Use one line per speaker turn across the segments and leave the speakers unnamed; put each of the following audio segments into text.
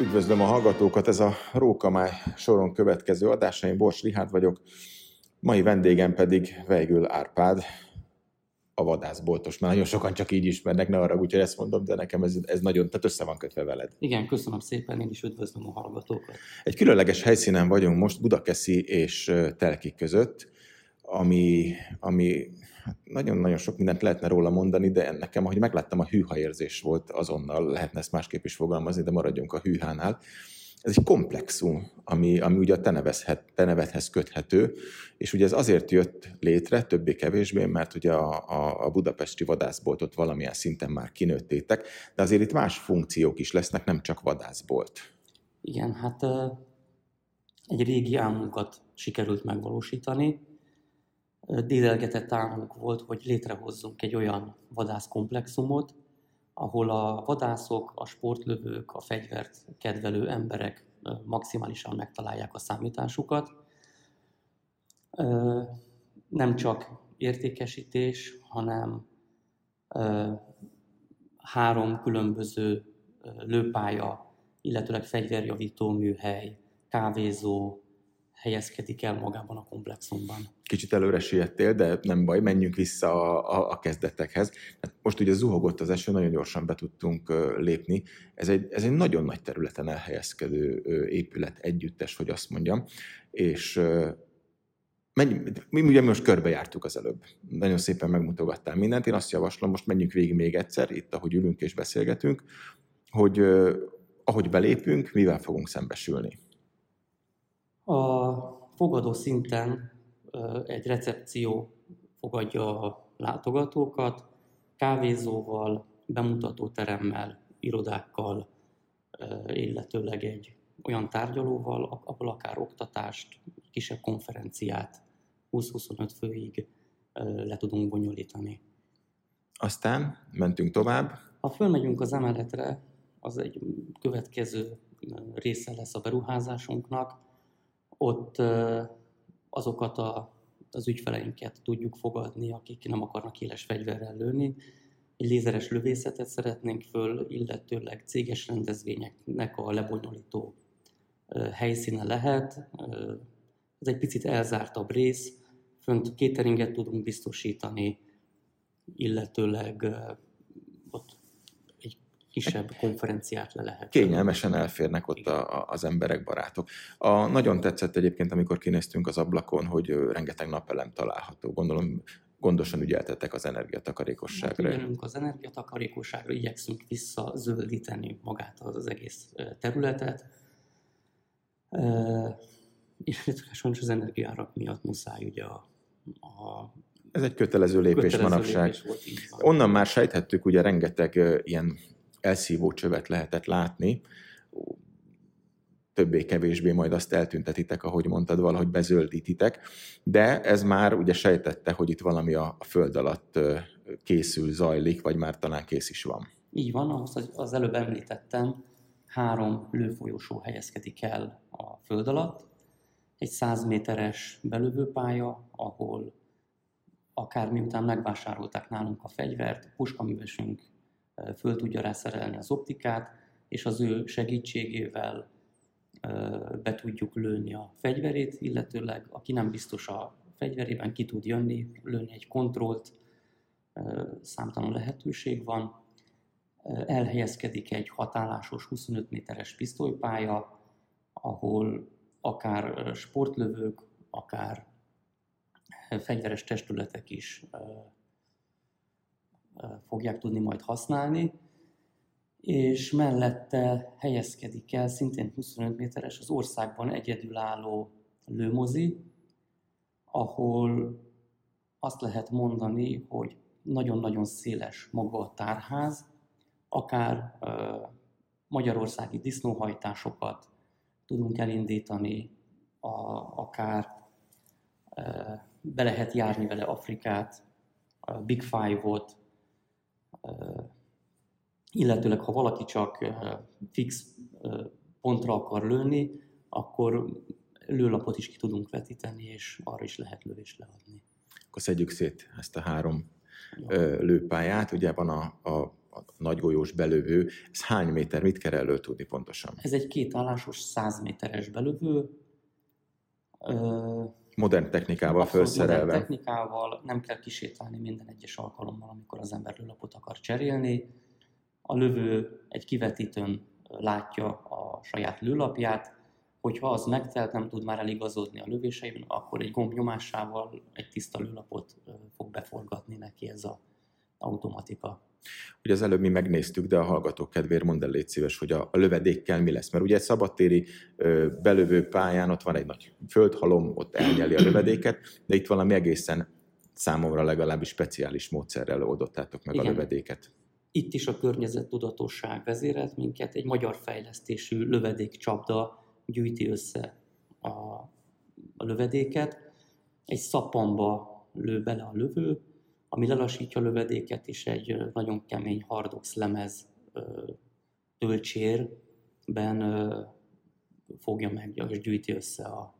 Üdvözlöm a hallgatókat, ez a Rókamály soron következő adása, én Bors Rihárd vagyok, mai vendégem pedig Vejgül Árpád, a vadászboltos. Már nagyon sokan csak így ismernek, ne arra úgy, hogy ezt mondom, de nekem ez, ez nagyon, tehát össze van kötve veled.
Igen, köszönöm szépen, én is üdvözlöm a hallgatókat.
Egy különleges helyszínen vagyunk most Budakeszi és Telki között, ami, ami hát nagyon-nagyon sok mindent lehetne róla mondani, de nekem, ahogy megláttam, a hűha érzés volt azonnal, lehetne ezt másképp is fogalmazni, de maradjunk a hűhánál. Ez egy komplexum, ami, ami ugye a te nevedhez köthető, és ugye ez azért jött létre, többé-kevésbé, mert ugye a, a, a budapesti vadászboltot valamilyen szinten már kinőttétek, de azért itt más funkciók is lesznek, nem csak vadászbolt.
Igen, hát egy régi álmunkat sikerült megvalósítani, dédelgetett álmunk volt, hogy létrehozzunk egy olyan vadászkomplexumot, ahol a vadászok, a sportlövők, a fegyvert kedvelő emberek maximálisan megtalálják a számításukat. Nem csak értékesítés, hanem három különböző lőpálya, illetőleg fegyverjavító műhely, kávézó, helyezkedik el magában a komplexumban.
Kicsit előre siettél, de nem baj, menjünk vissza a, a, a kezdetekhez. Hát most ugye zuhogott az eső, nagyon gyorsan be tudtunk lépni. Ez egy, ez egy nagyon nagy területen elhelyezkedő épület, együttes, hogy azt mondjam, és Menj, mi ugye most körbejártuk az előbb. Nagyon szépen megmutogattál mindent. Én azt javaslom, most menjünk végig még egyszer, itt, ahogy ülünk és beszélgetünk, hogy ahogy belépünk, mivel fogunk szembesülni.
A fogadó szinten egy recepció fogadja a látogatókat, kávézóval, bemutatóteremmel, irodákkal, illetőleg egy olyan tárgyalóval, ahol akár oktatást, kisebb konferenciát 20-25 főig le tudunk bonyolítani.
Aztán mentünk tovább.
Ha fölmegyünk az emeletre, az egy következő része lesz a beruházásunknak, ott azokat a, az ügyfeleinket tudjuk fogadni, akik nem akarnak éles fegyverrel lőni. Egy lézeres lövészetet szeretnénk föl, illetőleg céges rendezvényeknek a lebonyolító helyszíne lehet. Ez egy picit elzártabb rész, fönt kéteringet tudunk biztosítani, illetőleg kisebb konferenciát le lehet.
Kényelmesen elférnek ott a, a, az emberek, barátok. A, nagyon tetszett egyébként, amikor kinéztünk az ablakon, hogy rengeteg napelem található. Gondolom, gondosan ügyeltettek az energiatakarékosságra.
Hát az energiatakarékosságra, igyekszünk visszazöldíteni magát az egész területet. És sajnos az energiárak miatt muszáj ugye a, a
ez egy kötelező lépés kötelező manapság. Lépés volt, Onnan már sejthettük, ugye rengeteg ilyen elszívó csövet lehetett látni, többé-kevésbé majd azt eltüntetitek, ahogy mondtad, valahogy bezöldítitek, de ez már ugye sejtette, hogy itt valami a, föld alatt készül, zajlik, vagy már talán kész is van.
Így van, az, az előbb említettem, három lőfolyósó helyezkedik el a föld alatt, egy 100 méteres belövőpálya, ahol akár miután megvásárolták nálunk a fegyvert, a puskaművesünk föl tudja rá szerelni az optikát, és az ő segítségével be tudjuk lőni a fegyverét, illetőleg aki nem biztos a fegyverében, ki tud jönni, lőni egy kontrollt, számtalan lehetőség van. Elhelyezkedik egy hatállásos 25 méteres pisztolypálya, ahol akár sportlövők, akár fegyveres testületek is fogják tudni majd használni, és mellette helyezkedik el szintén 25 méteres az országban egyedülálló lőmozi, ahol azt lehet mondani, hogy nagyon-nagyon széles maga a tárház, akár magyarországi disznóhajtásokat tudunk elindítani, a, akár be lehet járni vele Afrikát, a Big Five-ot, illetőleg ha valaki csak fix pontra akar lőni, akkor lőlapot is ki tudunk vetíteni, és arra is lehet lövést leadni.
Akkor szedjük szét ezt a három Jó. lőpályát. Ugye van a, a a nagygolyós belövő, ez hány méter, mit kell erről tudni pontosan?
Ez egy kétállásos 100 méteres belövő.
Modern technikával felszerelve.
Modern technikával nem kell kisétálni minden egyes alkalommal, amikor az ember lőlapot akar cserélni. A lövő egy kivetítőn látja a saját lőlapját, hogyha az megtelt, nem tud már eligazodni a lövéseiben, akkor egy gombnyomásával egy tiszta lőlapot fog beforgatni neki ez az automatika.
Ugye az előbb mi megnéztük, de a hallgatók kedvéért mondd el légy szíves, hogy a, a lövedékkel mi lesz. Mert ugye egy szabadtéri ö, belövő pályán ott van egy nagy földhalom, ott elnyeli a lövedéket, de itt valami egészen számomra legalábbis speciális módszerrel oldottátok meg Igen. a lövedéket.
Itt is a környezettudatosság vezérelt minket, egy magyar fejlesztésű lövedékcsapda gyűjti össze a, a lövedéket, egy szapamba lő bele a lövő, ami lelassítja a lövedéket, és egy nagyon kemény hardox lemez töltsérben fogja meg, és gyűjti össze a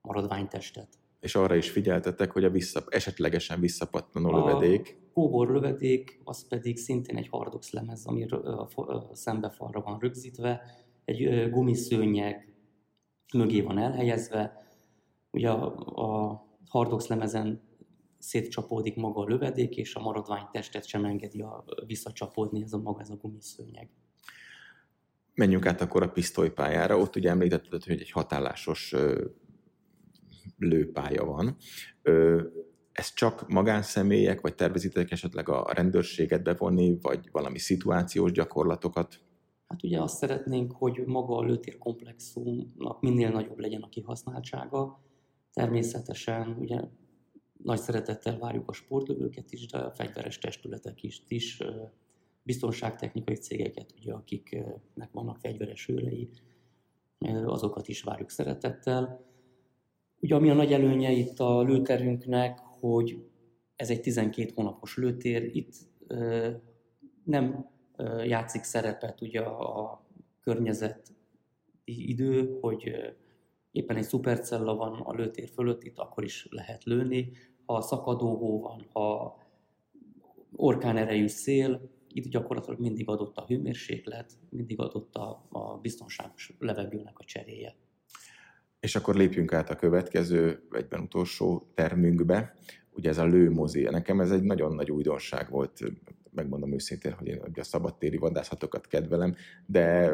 maradványtestet.
És arra is figyeltetek, hogy a vissza, esetlegesen visszapattanó a lövedék.
A kóbor lövedék, az pedig szintén egy hardox lemez, ami szembefalra van rögzítve, egy gumiszőnyeg mögé van elhelyezve. Ugye a, a hardox lemezen szétcsapódik maga a lövedék, és a maradvány testet sem engedi a, visszacsapódni ez a maga, ez a gumiszőnyeg.
Menjünk át akkor a pisztolypályára. Ott ugye említetted, hogy egy hatállásos ö, lőpálya van. Ö, ez csak magánszemélyek, vagy tervezitek esetleg a rendőrséget bevonni, vagy valami szituációs gyakorlatokat?
Hát ugye azt szeretnénk, hogy maga a lőtér komplexumnak minél nagyobb legyen a kihasználtsága. Természetesen ugye nagy szeretettel várjuk a sportlövőket is, de a fegyveres testületek is, is biztonságtechnikai cégeket, ugye, akiknek vannak fegyveres őrei, azokat is várjuk szeretettel. Ugye ami a nagy előnye itt a lőterünknek, hogy ez egy 12 hónapos lőtér, itt nem játszik szerepet ugye a környezet idő, hogy éppen egy szupercella van a lőtér fölött, itt akkor is lehet lőni. Ha szakadó hó van, ha orkán erejű szél, itt gyakorlatilag mindig adott a hőmérséklet, mindig adott a, a biztonságos levegőnek a cseréje.
És akkor lépjünk át a következő, egyben utolsó termünkbe. Ugye ez a lőmozi. Nekem ez egy nagyon nagy újdonság volt, megmondom őszintén, hogy én a szabadtéri vadászatokat kedvelem, de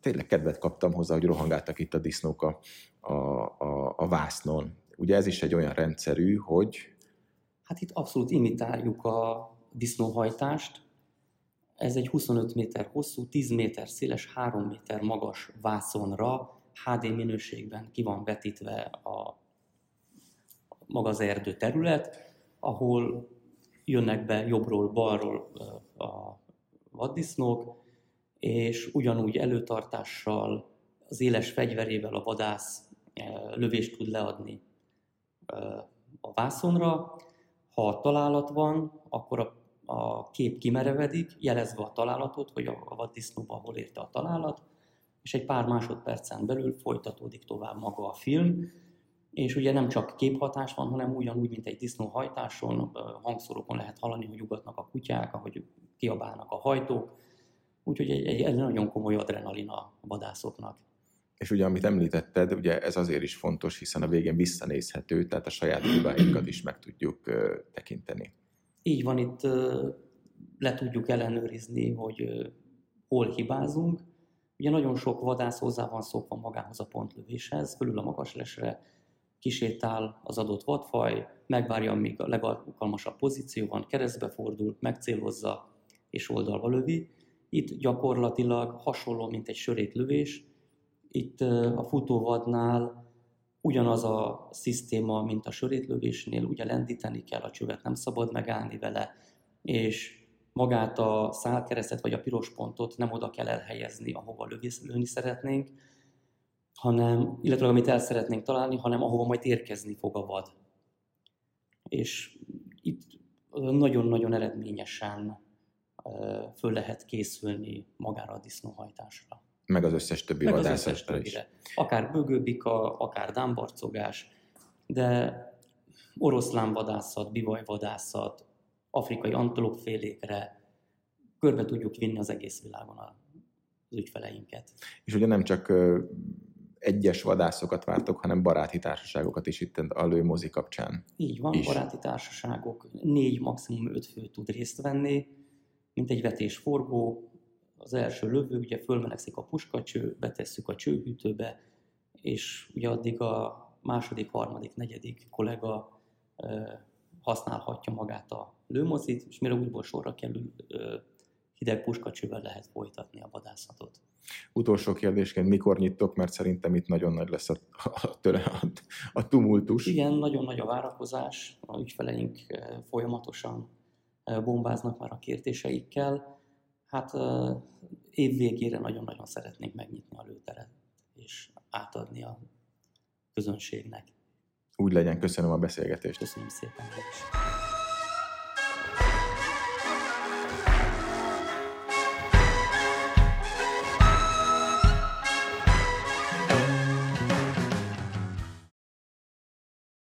tényleg kedvet kaptam hozzá, hogy rohangáltak itt a disznók a, a, a, a vásznon. Ugye ez is egy olyan rendszerű, hogy...
Hát itt abszolút imitáljuk a disznóhajtást. Ez egy 25 méter hosszú, 10 méter széles, 3 méter magas vászonra HD minőségben ki van vetítve a maga az erdő terület, ahol jönnek be jobbról, balról a vaddisznók, és ugyanúgy előtartással, az éles fegyverével a vadász lövést tud leadni a vászonra. Ha találat van, akkor a, a kép kimerevedik, jelezve a találatot, hogy a, a vaddisznóban hol érte a találat, és egy pár másodpercen belül folytatódik tovább maga a film, és ugye nem csak képhatás van, hanem ugyanúgy, mint egy disznóhajtáson, hangszorokon lehet hallani, hogy ugatnak a kutyák, ahogy kiabálnak a hajtók, úgyhogy egy, egy, egy nagyon komoly adrenalin a vadászoknak.
És ugye, amit említetted, ugye ez azért is fontos, hiszen a végén visszanézhető, tehát a saját hibáinkat is meg tudjuk tekinteni.
Így van, itt uh, le tudjuk ellenőrizni, hogy hol hibázunk. Ugye nagyon sok vadász hozzá van szokva magához a pontlövéshez, fölül a magaslesre kisétál az adott vadfaj, megvárja, amíg a legalkalmasabb pozíció van, keresztbe fordul, megcélozza és oldalba lövi. Itt gyakorlatilag hasonló, mint egy sörétlövés, itt a futóvadnál ugyanaz a szisztéma, mint a sörétlövésnél, ugye lendíteni kell a csövet, nem szabad megállni vele, és magát a szálkeresztet vagy a piros pontot nem oda kell elhelyezni, ahova lőni szeretnénk, hanem, illetve amit el szeretnénk találni, hanem ahova majd érkezni fog a vad. És itt nagyon-nagyon eredményesen föl lehet készülni magára a disznóhajtásra
meg az összes többi meg vadászatra is.
Akár bögőbika, akár dámbarcogás, de oroszlán vadászat, bivajvadászat, afrikai antilopfélékre, körbe tudjuk vinni az egész világon az ügyfeleinket.
És ugye nem csak egyes vadászokat vártok, hanem baráti társaságokat is itt a lőmozi kapcsán.
Így van,
is.
baráti társaságok, négy, maximum öt fő tud részt venni, mint egy vetésforgó, az első lövő, ugye fölmelegszik a puskacső, betesszük a csőhűtőbe, és ugye addig a második, harmadik, negyedik kollega használhatja magát a lőmozit, és mire újból sorra kerül, hideg puskacsővel lehet folytatni a vadászatot.
Utolsó kérdésként, mikor nyitok, mert szerintem itt nagyon nagy lesz a, a, töre, a, a tumultus.
Igen, nagyon nagy a várakozás, a ügyfeleink folyamatosan bombáznak már a kértéseikkel. Hát év végére nagyon-nagyon szeretnénk megnyitni a lőteret, és átadni a közönségnek.
Úgy legyen, köszönöm a beszélgetést.
Köszönöm szépen. is.